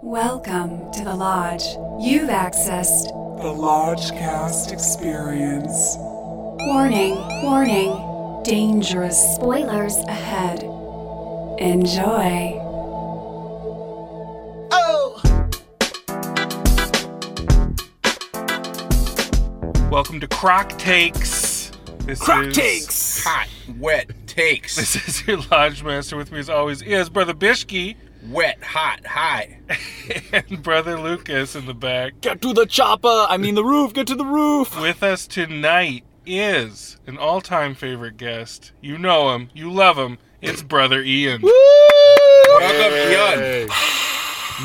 Welcome to the Lodge. You've accessed. The Lodgecast Experience. Warning, warning. Dangerous spoilers ahead. Enjoy. Oh. Welcome to Croc Takes. This Croc is, takes. Hot, wet takes. This is your Lodge Master. With me, as always, is Brother Bishki wet, hot, high. and Brother Lucas in the back. Get to the chopper. I mean the roof. Get to the roof. With us tonight is an all-time favorite guest. You know him, you love him. It's Brother Ian, Welcome, Ian.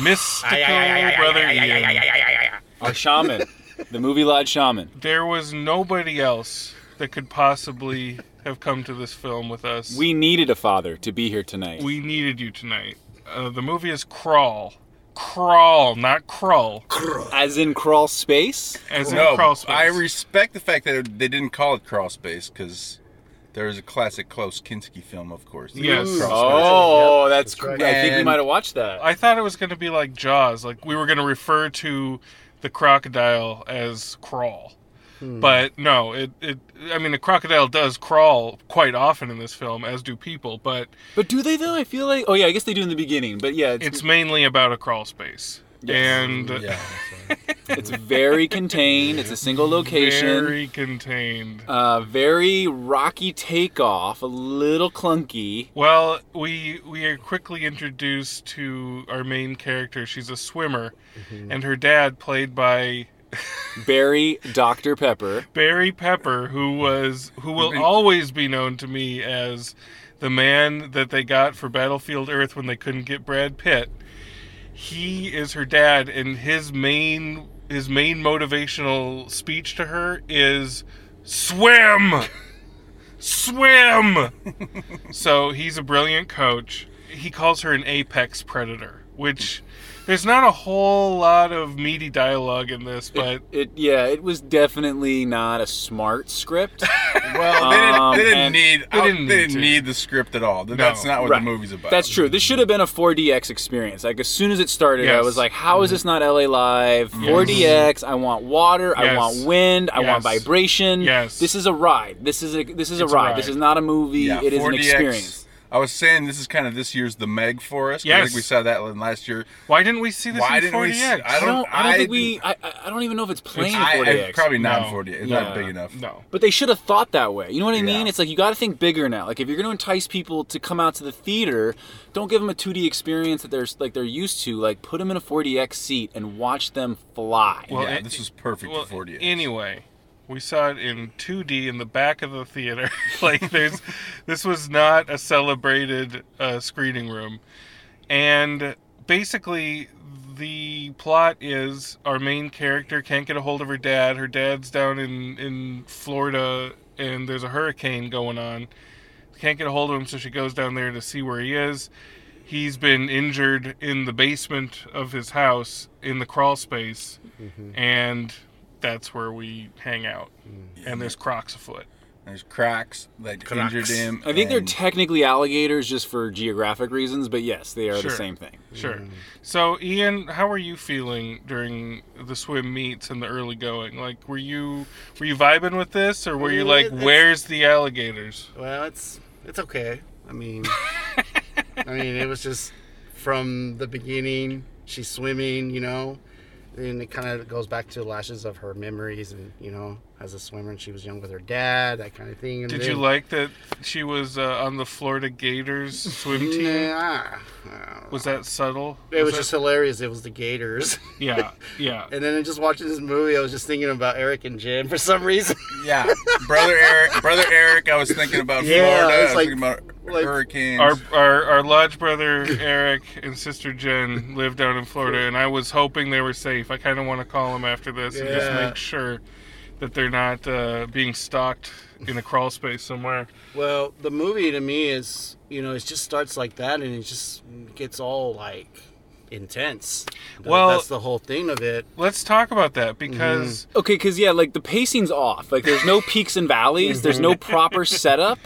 mystical Brother Ian. Our shaman. The movie lodge shaman. There was nobody else that could possibly have come to this film with us. We needed a father to be here tonight. We needed you tonight. Uh, the movie is Crawl. Crawl, not Crawl. As in crawl space. As in No, Crawl Space. I respect the fact that they didn't call it Crawl Space because there is a classic Klaus Kinski film, of course. Yes. Crawl Space. Oh, that's cool. I think we And- might have watched that. I thought it was going to be like Jaws, like we were going to refer to the crocodile as crawl. Hmm. But no, it, it I mean the crocodile does crawl quite often in this film, as do people, but but do they though? I feel like. Oh yeah, I guess they do in the beginning. But yeah, it's it's mainly about a crawl space. And Yeah. it's very contained. It's a single location. very contained. Uh, very rocky takeoff. A little clunky. Well, we we are quickly introduced to our main character. She's a swimmer, Mm-hmm. and her dad, played by Barry Dr Pepper. Barry Pepper, who was who will always be known to me as the man that they got for Battlefield Earth when they couldn't get Brad Pitt. He is her dad, and his main his main motivational speech to her is swim, swim. so he's a brilliant coach. He calls her an apex predator, which there's not a whole lot of meaty dialogue in this, but It yeah, it was definitely not a smart script. Well, they didn't, Um, they didn't need. They I- didn't they need didn't need the script at all. That's not what Right. the movie's about. That's true. This should have been a 4DX experience. Like as soon as it started, I was like, "How is this not LA Live? 4DX. I want water. I want wind. I want vibration. Yes. This is a ride. This is a this is a It's a ride. ride. This is not a movie. Yeah, it is an 4DX experience. I was saying this is kind of this year's The Meg for us. 'cause I think we saw that one last year. why didn't we see this Why in didn't we 4DX? I I don't- don't. I don't think I- we. I, I- I don't even know if it's playing I, 4DX. I, probably not No. 40. It's Yeah. not big enough. No. But they should have thought that way. You know what I mean? Yeah. It's like you got to think bigger now. Like if you're going to entice people to come out to the theater, don't give them a 2D experience that they're like they're used to. Like put them in a 4DX seat and watch them fly. Well, yeah, it- this was perfect Well, for 4DX. anyway, we saw it in 2D in the back of the theater. like, there's this was not a celebrated uh, screening room, and basically. The plot is our main character can't get a hold of her dad. Her dad's down in, in Florida and there's a hurricane going on. Can't get a hold of him, so she goes down there to see where he is. He's been injured in the basement of his house in the crawl space, and that's where we hang out. And there's crocs afoot. There's cracks that injured him. I think they're technically alligators just for geographic reasons, but yes, they are Sure. the same thing. Sure. So, Ian, how were you feeling during the swim meets and the early going? Like, were you were you vibing with this, or were you Mm, like, it's- "Where's the alligators"? Well, it's it's okay. I mean, I mean, it was just from the beginning. She's swimming, you know, and it kind of goes back to lashes of her memories, and you know, as a swimmer, and she was young with her dad, that kind of thing. And Did then- you like that she was uh, on the Florida Gators swim team? Nah, Was that subtle? it was that- just hilarious. It was the Gators, yeah, yeah. and then just watching this movie, I was just thinking about Eric and Jen for some reason. Yeah, brother Eric. Brother Eric. I was thinking about Yeah, Florida. I it's was like- thinking about like- hurricanes. Our, our our lodge brother Eric and sister Jen live down in Florida, and I was hoping they were safe. I kind of want to call them after this and just make sure that they're not uh, being stalked in a crawl space somewhere. Well, the movie to me is, you know, it just starts like that and it just gets all like intense. Well- that's the whole thing of it. Let's talk about that because Okay, because yeah, like the pacing's off. Like there's no peaks and valleys. There's no proper setup.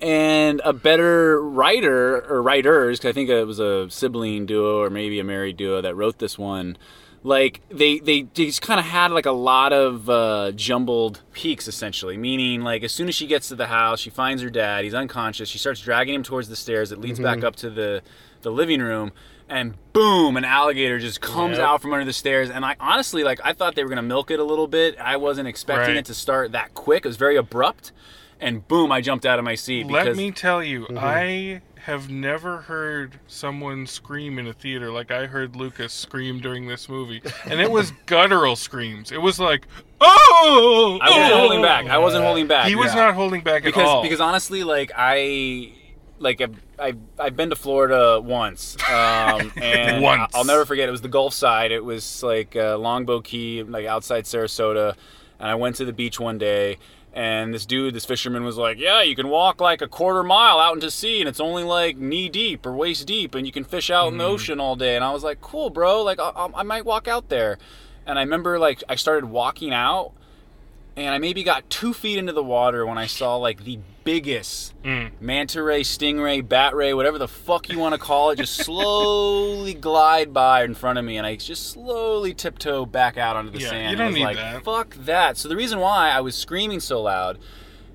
And a better writer or writers because I think it was a sibling duo or maybe a married duo that wrote this one. Like they they just kind of had like a lot of uh, jumbled peaks essentially, meaning like as soon as she gets to the house, she finds her dad. He's unconscious. She starts dragging him towards the stairs. It leads back up to the the living room, and boom, an alligator just comes Yep. out from under the stairs. And I honestly like I thought they were gonna milk it a little bit. I wasn't expecting Right. it to start that quick. It was very abrupt, and boom, I jumped out of my seat because Let me tell you, I have never heard someone scream in a theater like I heard Lucas scream during this movie, and it was guttural screams. It was like, oh! I wasn't oh!" holding back. I wasn't holding back. He was Yeah. not holding back at because all. because honestly, like I like I've, I've, I've been to Florida once, um, and Once. I'll never forget. It was the Gulf side. It was like uh, Longboat Key, like outside Sarasota, and I went to the beach one day. And this dude, this fisherman, was like, "Yeah, you can walk like a quarter mile out into sea, and it's only like knee deep or waist deep, and you can fish out in the mm-hmm. ocean all day." And I was like, "Cool, bro. Like, I, I I might walk out there." And I remember, like, I started walking out, and I maybe got two feet into the water when I saw like the biggest Mm. manta ray, stingray, bat ray, whatever the fuck you want to call it, just slowly glide by in front of me, and I just slowly tiptoe back out onto the Yeah, sand. you don't I was need like, that. Fuck that. So the reason why I was screaming so loud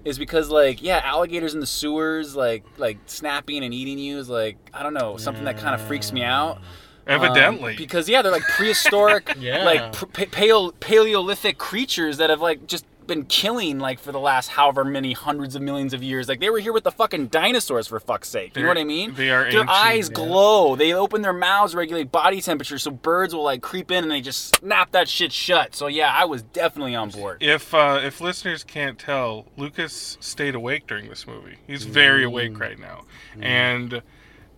is because like yeah, alligators in the sewers, like like snapping and eating you is like I don't know something that kind of freaks me out. Evidently, Um, because yeah, they're like prehistoric, Yeah. like pr- pa- paleo- Paleolithic creatures that have like just been killing like for the last however many hundreds of millions of years. Like they were here with the fucking dinosaurs for fuck's sake. You know what I mean? they are Their ancient, eyes yeah. glow. They open their mouths, regulate body temperature, so birds will like creep in and they just snap that shit shut. So yeah, I was definitely on board. if uh, if listeners can't tell, Lucas stayed awake during this movie. He's very awake right now, and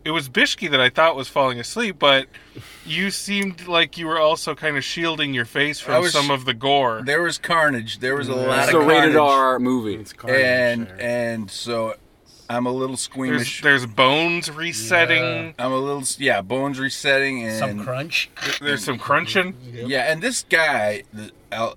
it was Bishki that I thought was falling asleep, but you seemed like you were also kind of shielding your face from was- some of the gore. There was carnage. There was a lot It's a of carnage. rated R movie. It's carnage and there. and so I'm a little squeamish. there's bones resetting. I'm a little yeah, bones resetting and some crunch. There's some crunching. Yeah, and this guy,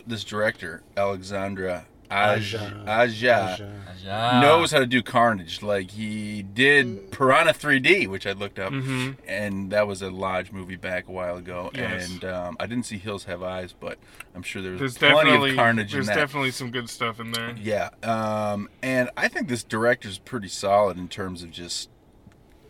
this director, Alexandre Aj- Aja. Aja, Ah. knows how to do carnage. Like he did Piranha 3D, which I looked up, Mhm. and that was a Lodge movie back a while ago. Yes. And um, I didn't see Hills Have Eyes, but I'm sure there was There's plenty definitely of carnage there's in that. definitely some good stuff in there. yeah, um, and I think this director's pretty solid in terms of just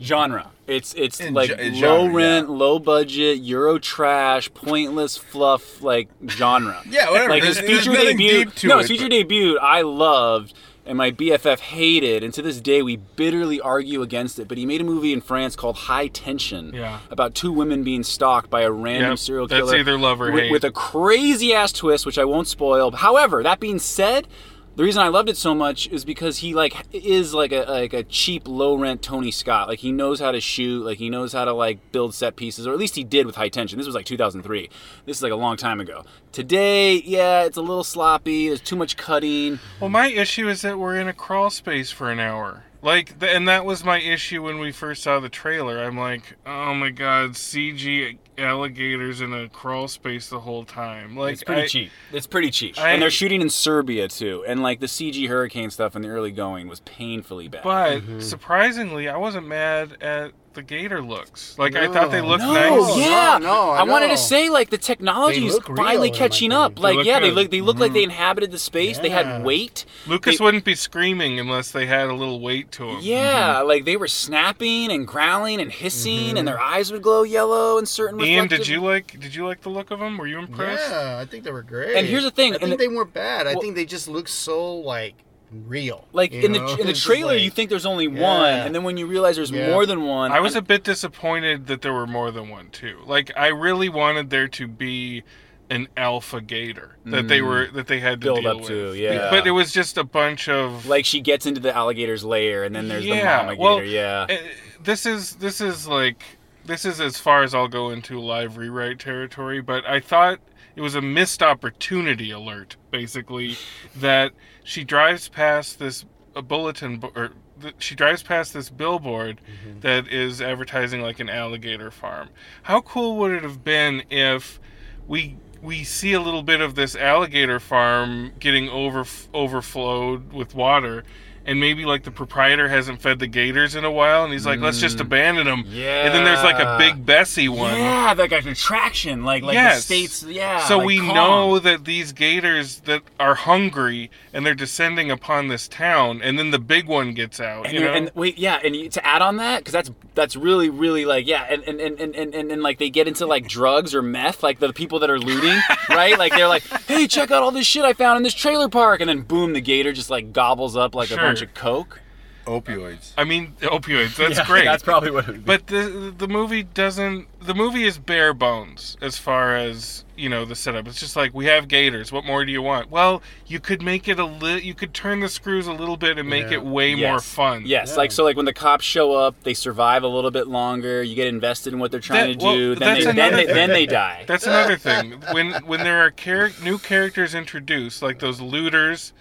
genre. It's it's In like ge- in low genre, rent, yeah. low budget, Euro trash, pointless fluff like genre. Yeah, whatever. Like his There's- there's feature debut. deep to no, it, his feature but- debut I loved and my BFF hated, and to this day we bitterly argue against it. But he made a movie in France called High Tension, Yeah. about two women being stalked by a random Yep, serial that's killer. either love or with, hate. with a crazy ass twist, which I won't spoil. However, that being said. The reason I loved it so much is because he like is like a like a cheap low rent Tony Scott. Like he knows how to shoot, like he knows how to like build set pieces, or at least he did with High Tension. This was like 2003. This is like a long time ago. Today, yeah, it's a little sloppy. There's too much cutting. Well, my issue is that we're in a crawl space for an hour. Like, and that was my issue when we first saw the trailer. I'm like, oh my god, CG alligators in a crawl space the whole time. Like, It's pretty I- cheap. It's pretty cheap. I- and they're shooting in Serbia too. And like the CG hurricane stuff in the early going was painfully bad. But Mm-hmm. surprisingly, I wasn't mad at the gator looks. Like, I thought they looked no, nice. yeah, no, I I, wanted to say like the technology They is look real, finally in my catching opinion. up. They Like look yeah, they good. look they look like they mm-hmm. inhabited the space. They Yeah. had weight. Lucas They- wouldn't be screaming unless they had a little weight to them. Yeah, mm-hmm. like they were snapping and growling and hissing, and mm-hmm. their eyes would glow yellow in certain. Ian, did reflective- you like? Did you like the look of them? Were you impressed? Yeah, I think they were great. And here's the thing, I and think the- they weren't bad. I Well- think they just look so like real. Like you in the in the trailer, like- you think there's only one, and then when you realize there's Yeah. more than one, I was a bit disappointed that there were more than one too. Like I really wanted there to be an alpha gator that they were that they had to Mm. Build deal up with. to, yeah. But it was just a bunch of like she gets into the alligator's lair, and then there's yeah. the mama well, gator. Yeah, uh, This is this is like this is as far as I'll go into live rewrite territory. But I thought it was a missed opportunity alert, basically, that she drives past this a bulletin or th- she drives past this billboard Mm-hmm. that is advertising like an alligator farm. How cool would it have been if we we see a little bit of this alligator farm getting over overflowed with water and maybe like the proprietor hasn't fed the gators in a while, and he's like, let's just mm. abandon them. Yeah. And then there's like a Big Bessie one. Yeah, like an attraction, like like Yes. the states. Yeah. So like we Kong. know that these gators that are hungry and they're descending upon this town, and then the big one gets out. And, you you're- know, and wait, yeah, and you, to add on that, because that's that's really, really like, yeah, and and, and, and, and and and like they get into like drugs or meth, like the people that are looting, right? Like they're like, hey, check out all this shit I found in this trailer park, and then boom, the gator just like gobbles up like a Sure. Bunch of coke. Opioids. I mean, opioids. That's Yeah, great. That's probably what. It would be. But the the movie doesn't. The movie is bare bones as far as you know the setup. It's just like we have gators. What more do you want? Well, you could make it a little. You could turn the screws a little bit and make Yeah. it way more fun. Yes, like so, like when the cops show up, they survive a little bit longer. You get invested in what they're trying That- to well, do. Then that's they, then another they then they die. That's another thing. When when there are char- new characters introduced, like those looters,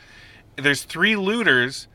there's three looters,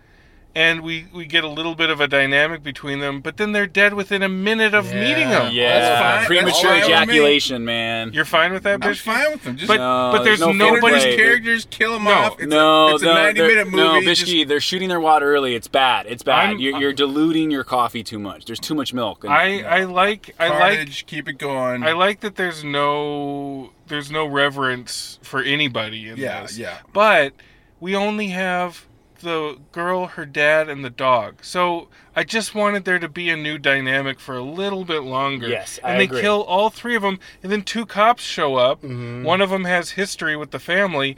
and we we get a little bit of a dynamic between them. But then they're dead within a minute of Yeah. meeting them. yeah, That's fine. Premature fine with me. ejaculation, man. You're fine with that, I'm bitch? fine with them. Just But No, but there's there's no fair nobody. characters, kill them No. off. It's no, a, it's no, a 90 they're- minute movie. No, just- Bishki, they're shooting their wad early. It's bad. It's bad. I'm- you're, you're diluting your coffee too much. There's too much milk. And- I I like I like Carnage, keep it going. I like that there's no there's no reverence for anybody in Yeah, this. yeah. But we only have the girl, her dad, and the dog. So I just wanted there to be a new dynamic for a little bit longer. Yes, and I they agree. kill all three of them, and then two cops show up. Mm-hmm. One of them has history with the family.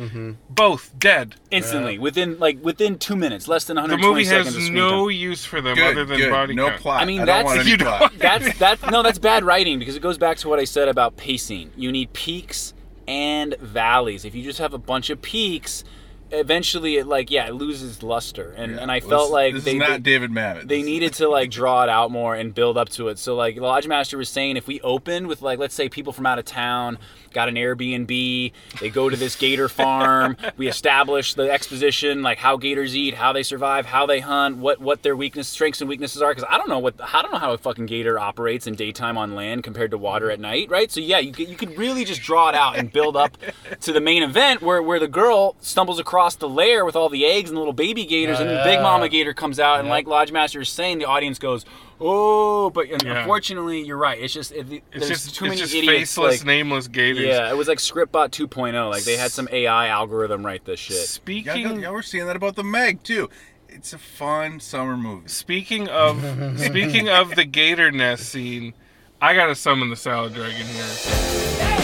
Both dead. instantly within like within two minutes, less than The movie seconds has of no time. use for them good, other than good. body no count. plot. I mean, don't that's- want You plot. That's that. No, that's bad writing because it goes back to what I said about pacing. You need peaks and valleys. If you just have a bunch of peaks, eventually it like yeah it loses luster. And and I This- felt like this they is not they- David Mamet. they needed to like draw it out more and build up to it. So like Lodge Master was saying, if we opened with like let's say people from out of town got an Airbnb, they go to this gator farm, we establish the exposition like how gators eat, how they survive, how they hunt, what what their weakness, strengths and weaknesses are. Because I don't know what I don't know how a fucking gator operates in daytime on land compared to water at night, right? So yeah, you could you could really just draw it out and build up to the main event where where the girl stumbles across the lair with all the eggs and the little baby gators, and the Big Mama Gator comes out, and like Lodge Master is saying, the audience goes, "Oh!" But Yeah. unfortunately, you're right. It's just it, It's there's just too it's many just idiots. faceless, like- nameless gators. yeah, it was like Scriptbot 2.0. Like they had some AI algorithm write this shit. Yeah, Speaking yeah, we're seeing that about the Meg too. It's a fun summer movie. Speaking of speaking of the gator nest scene, I gotta summon the salad dragon here.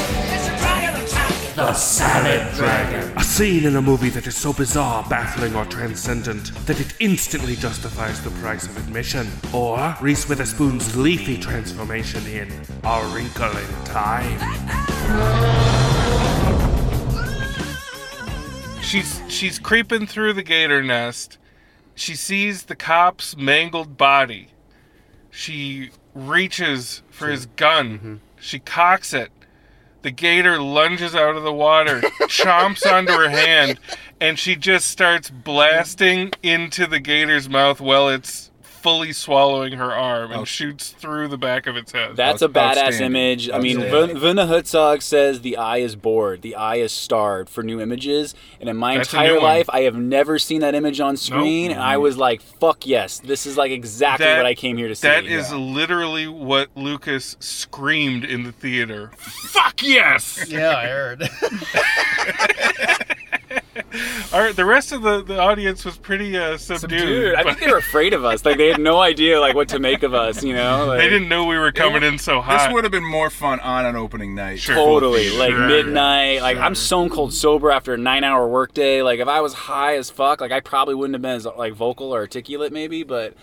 The Salad Dragon. A scene in a movie that is so bizarre, baffling, or transcendent that it instantly justifies the price of admission. Or Reese Witherspoon's leafy transformation in A Wrinkle in Time. She's she's creeping through the gator nest. She sees the cop's mangled body. She reaches for his gun. Mm-hmm. She cocks it. The gator lunges out of the water, chomps onto her hand, and she just starts blasting into the gator's mouth while it's fully swallowing her arm and oh, shoots through the back of its head. That's a badass image. I mean, Outstanding. Vin- Werner Herzog says the eye is bored, the eye is starved for new images. And in my That's entire life, I have never seen that image on screen. And I was like, "Fuck yes, this is like exactly That- what I came here to see." That is literally what Lucas screamed in the theater. Fuck yes! Yeah, I heard. All right, the rest of the, the audience was pretty uh, subdued. Dude, I think they were afraid of us. Like they had no idea like what to make of us. You know, like, they didn't know we were coming in so hot. This would have been more fun on an opening night. Sure. Totally, like Sure. midnight. Like I'm stone cold sober after a nine hour workday. Like if I was high as fuck, like I probably wouldn't have been as like vocal or articulate, maybe. But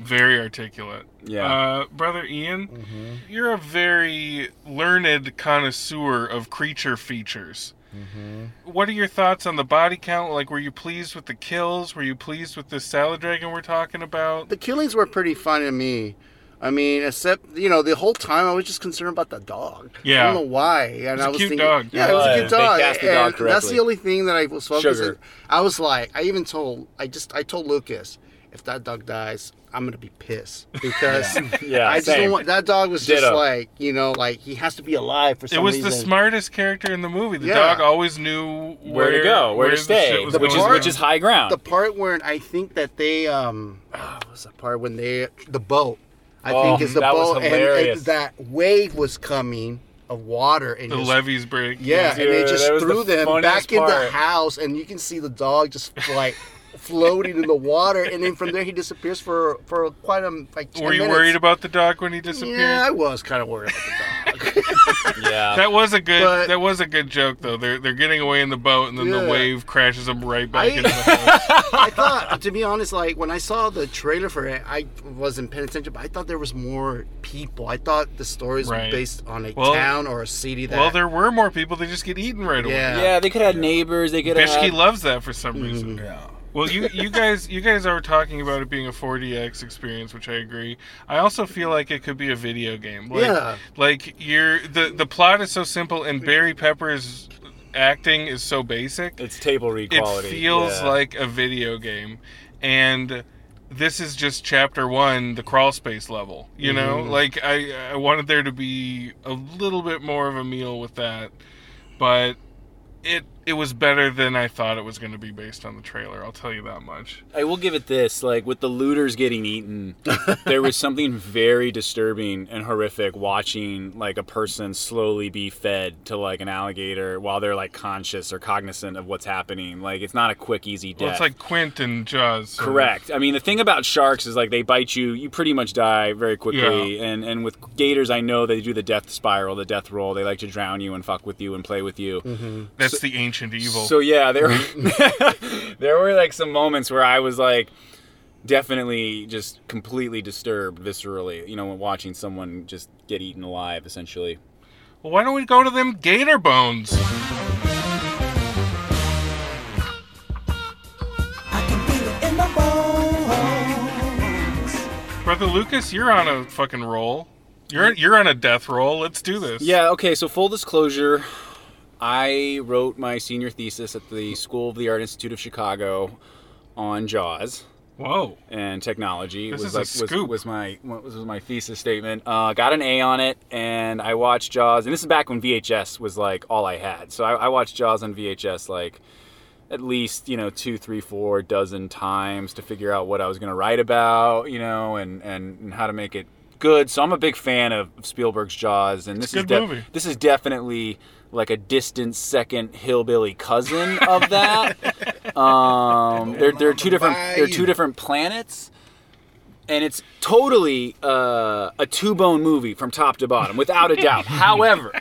Very articulate. Yeah. Uh, Brother Ian, you're a very learned connoisseur of creature features. Mm-hmm. What are your thoughts on the body count? Like, were you pleased with the kills? Were you pleased with the salad dragon we're talking about? the killings were pretty fun to me. I mean, except you know, the whole time I was just concerned about the dog. Yeah. I don't know why. And was I a was cute thinking, dog. Yeah, it was a It cute was. They dog. cast the dog that's the only thing that I was focusing. Sugar. I was like, I even told, I just, I told Lucas, if that dog dies, I'm gonna be pissed because Yeah, I just same. don't want that dog was just like you know like he has to be alive for some It was reason. the smartest character in the movie. The Yeah. dog always knew Where, to go, where, to the stay, shit was which is going which is high ground. the part where I think that they um oh, what was the part when they the boat I Oh, think is the that was boat and, and that wave was coming of water and the just, levees break. yeah and it Dude, just that was threw the them funniest back in the part. house and you can see the dog just like floating in the water and then from there he disappears for for quite a like 10 Were you minutes. worried about the dog when he disappeared? yeah I was kind of worried about the dog yeah. That was a good. But- that was a good joke though. They're they're getting away in the boat, and then the wave crashes them right back I- into the house. I thought, to be honest, like when I saw the trailer for it, I wasn't paying attention, but I thought there was more people. I thought the stories Right. were based on a Well- town or a city that. Well, there were more people. They just get eaten right away. Yeah. yeah, they could have neighbors. They could have. Bishki loves that for some reason. Mm-hmm. Yeah. Well, you you guys you guys are talking about it being a 4DX experience, which I agree. I also feel like it could be a video game. Like, Yeah. Like you're the the plot is so simple, and Barry Pepper's acting is so basic. It's table read It quality. feels yeah. like a video game, and this is just chapter one, the crawl space level. You know, Mm-hmm. like I I wanted there to be a little bit more of a meal with that, but it it was better than I thought it was going to be based on the trailer. I'll tell you that much. I will give it this: like with the looters getting eaten, there was something very disturbing and horrific watching like a person slowly be fed to like an alligator while they're like conscious or cognizant of what's happening. Like it's not a quick, easy death. Well, it's like Quint and Jaws. sort of. Correct. I mean, the thing about sharks is like they bite you, you pretty much die very quickly. Yeah. And and with gators, I know they do the death spiral, the death roll. They like to drown you and fuck with you and play with you. Mm-hmm. That's the ancient evil. So yeah, there there were like some moments where I was like definitely just completely disturbed viscerally, you know, when watching someone just get eaten alive essentially. well, why don't we go to them gator bones? Brother Lucas, you're on a fucking roll. You're you're on a death roll. Let's do this. Yeah, okay, so full disclosure, I wrote my senior thesis at the School of the Art Institute of Chicago on Jaws. Whoa. and technology This was like was, scoop. was my what was my thesis statement. Uh, got an A on it, and I watched Jaws. And this is back when VHS was like all I had. So I, I watched Jaws on VHS like at least you know two, three, four dozen times to figure out what I was going to write about, you know, and, and and how to make it good. So I'm a big fan of Spielberg's Jaws, and this a is good de- movie. this is definitely like a distant second hillbilly cousin of that. um, they're they're two different they're two different planets, and it's totally uh, a two bone movie from top to bottom, without a doubt. However,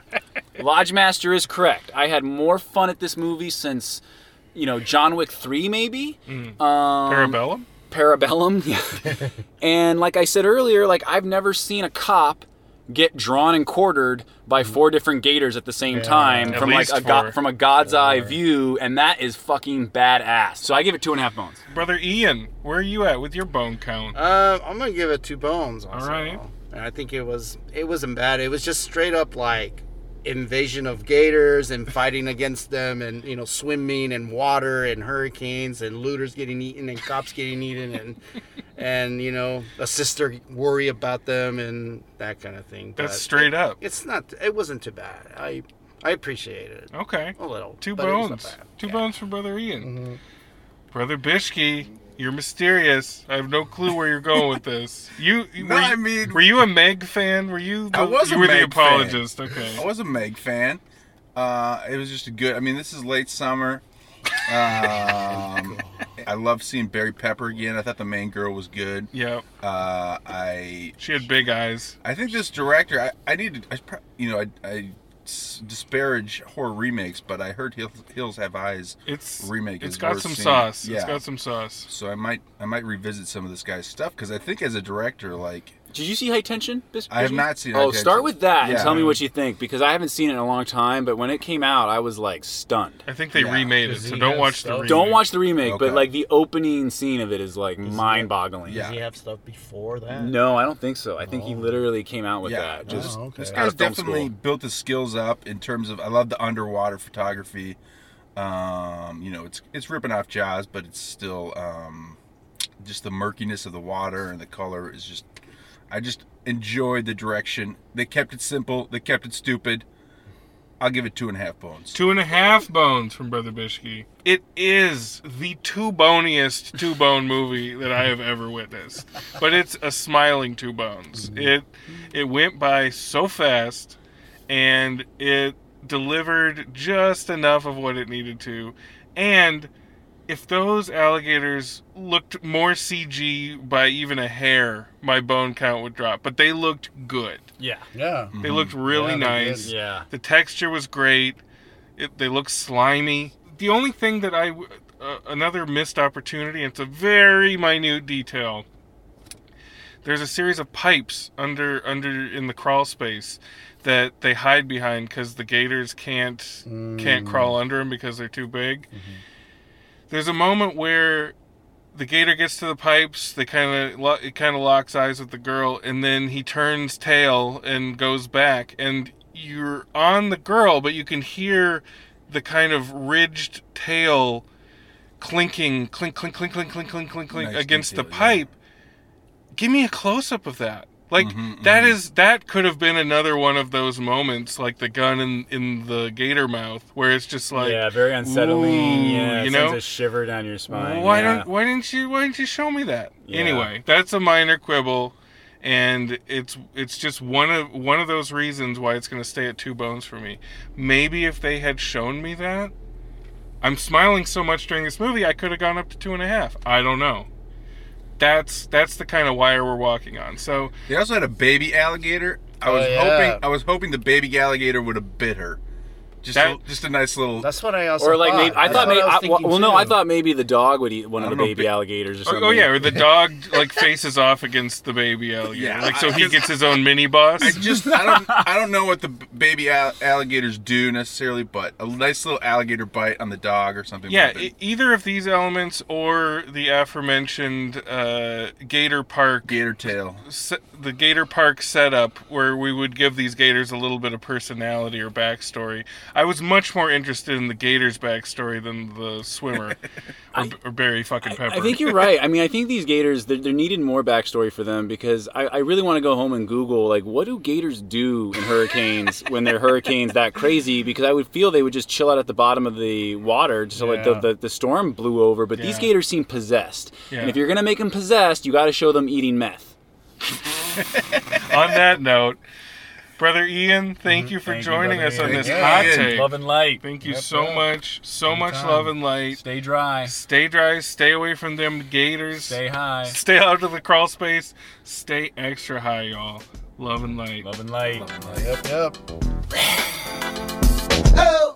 Lodge Master is correct. I had more fun at this movie since you know John Wick three maybe. Um, Parabellum? Parabellum. And like I said earlier, like I've never seen a cop get drawn and quartered by four different gators at the same time from like a go- from a god's eye view, and that is fucking badass. So I give it two and a half bones. Brother Ian, where are you at with your bone count? Uh, I'm gonna give it two bones. Also. right. And I think it was it wasn't bad. It was just straight up like invasion of gators and fighting against them and you know swimming and water and hurricanes and looters getting eaten and cops getting eaten and and you know a sister worry about them and that kind of thing. That's But straight up. It's not. It wasn't too bad. I I appreciate it Okay. a little. Two but it was not bones. Two Yeah. bones from Brother Ian. Mhm. Brother Bishki, you're mysterious. I have no clue where you're going with this. You, you- No, were, you I mean- were you a Meg fan? Were you? The, I was You a were the Meg fan. apologist. Okay. I was a Meg fan. Uh, it was just a good. I mean, this is late summer. Um, I love seeing Barry Pepper again. I thought the main girl was good. Yeah. Uh, I She had big eyes. I think this director. I, I need to. I, you know, I, I s- disparage horror remakes, but I heard Hills, Hills Have Eyes, It's Remake It's got some seeing. sauce. It's got some sauce. so I might I might revisit some of this guy's stuff because I think as a director, like Did you see High Tension? Bis- I have Bisbee? not seen High Oh, Tension. start with that and tell me what you think because I haven't seen it in a long time. But when it came out, I was like stunned. I think they Yeah. remade it, so don't have watch the remake. Don't watch the remake, Okay. but like the opening scene of it is like mind-boggling. Yeah. Does he have stuff before that? No, I don't think so. I think he Oh. literally came out with Yeah. that. Just Oh, okay. This guy's definitely school. built his skills up in terms of. I love the underwater photography. Um, you know, it's it's ripping off Jaws, but it's still um, just the murkiness of the water and the color is just. I just enjoyed the direction. They kept it simple. They kept it stupid. I'll give it two and a half bones. Two and a half bones from Brother Bishki. It is the two boniest two bone movie that I have ever witnessed. But it's a smiling two bones. Mm-hmm. It it went by so fast and it delivered just enough of what it needed to. And if those alligators looked more CG by even a hair, my bone count would drop. But they looked good. Yeah. Yeah. They looked mm-hmm. really Yeah, they did. nice. Yeah. The texture was great. It, they look slimy. The only thing that I, uh, another missed opportunity. It's a very minute detail. There's a series of pipes under under in the crawl space that they hide behind because the gators can't can't mm. crawl under them because they're too big. Mm-hmm. There's a moment where the gator gets to the pipes. They kind of it kind of locks eyes with the girl, and then he turns tail and goes back. And you're on the girl, but you can hear the kind of ridged tail clinking, clink, clink, clink, clink, clink, clink, clink, clink Nice against the detail, yeah. pipe. Give me a close up of that. Like mm-hmm, mm-hmm. that is that could have been another one of those moments, like the gun in in the gator mouth, where it's just like yeah, very unsettling. yeah, it you know? a shiver down your spine. why yeah. don't why didn't you why didn't you show me that? Yeah. Anyway, that's a minor quibble, and it's it's just one of one of those reasons why it's going to stay at two bones for me. Maybe if they had shown me that, I'm smiling so much during this movie, I could have gone up to two and a half. I don't know. That's that's the kind of wire we're walking on. So They also had a baby alligator. I Oh, was yeah. hoping I was hoping the baby alligator would have bit her. Just That- a, just a nice little. That's what I also Or like thought. maybe I That's thought what maybe was I, thinking well no I thought maybe the dog would eat one of the know, baby ba- alligators or oh, something. oh yeah, or the dog like faces off against the baby alligator, Yeah, like so I- he gets his own mini boss. I just I don't I don't know what the b- baby al- alligators do necessarily, but a nice little alligator bite on the dog or something. Yeah, would have been e- either of these elements or the aforementioned uh, Gator Park, gator tail. se- the Gator Park setup, where we would give these gators a little bit of personality or backstory. I was much more interested in the Gator's backstory than the swimmer or, or Barry fucking Pepper. I think you're right. I mean, I think these gators, there, there needed more backstory for them because I, I really want to go home and Google, like, what do gators do in hurricanes when they're hurricanes that crazy? Because I would feel they would just chill out at the bottom of the water just so like the, the, the storm blew over. But these gators seem possessed. Yeah. And if you're going to make them possessed, you got to show them eating meth. On that note, brother Ian, thank you for Mm-hmm. Thank joining brother us on this Thank you, hot Ian. take. Love and light. Thank you Yep, so yep. much, so much Anytime. love and light. Stay dry. Stay dry, stay away from them gators. Stay high. Stay out of the crawl space. Stay extra high, y'all. Love and light. Love and light. love Yep, yep.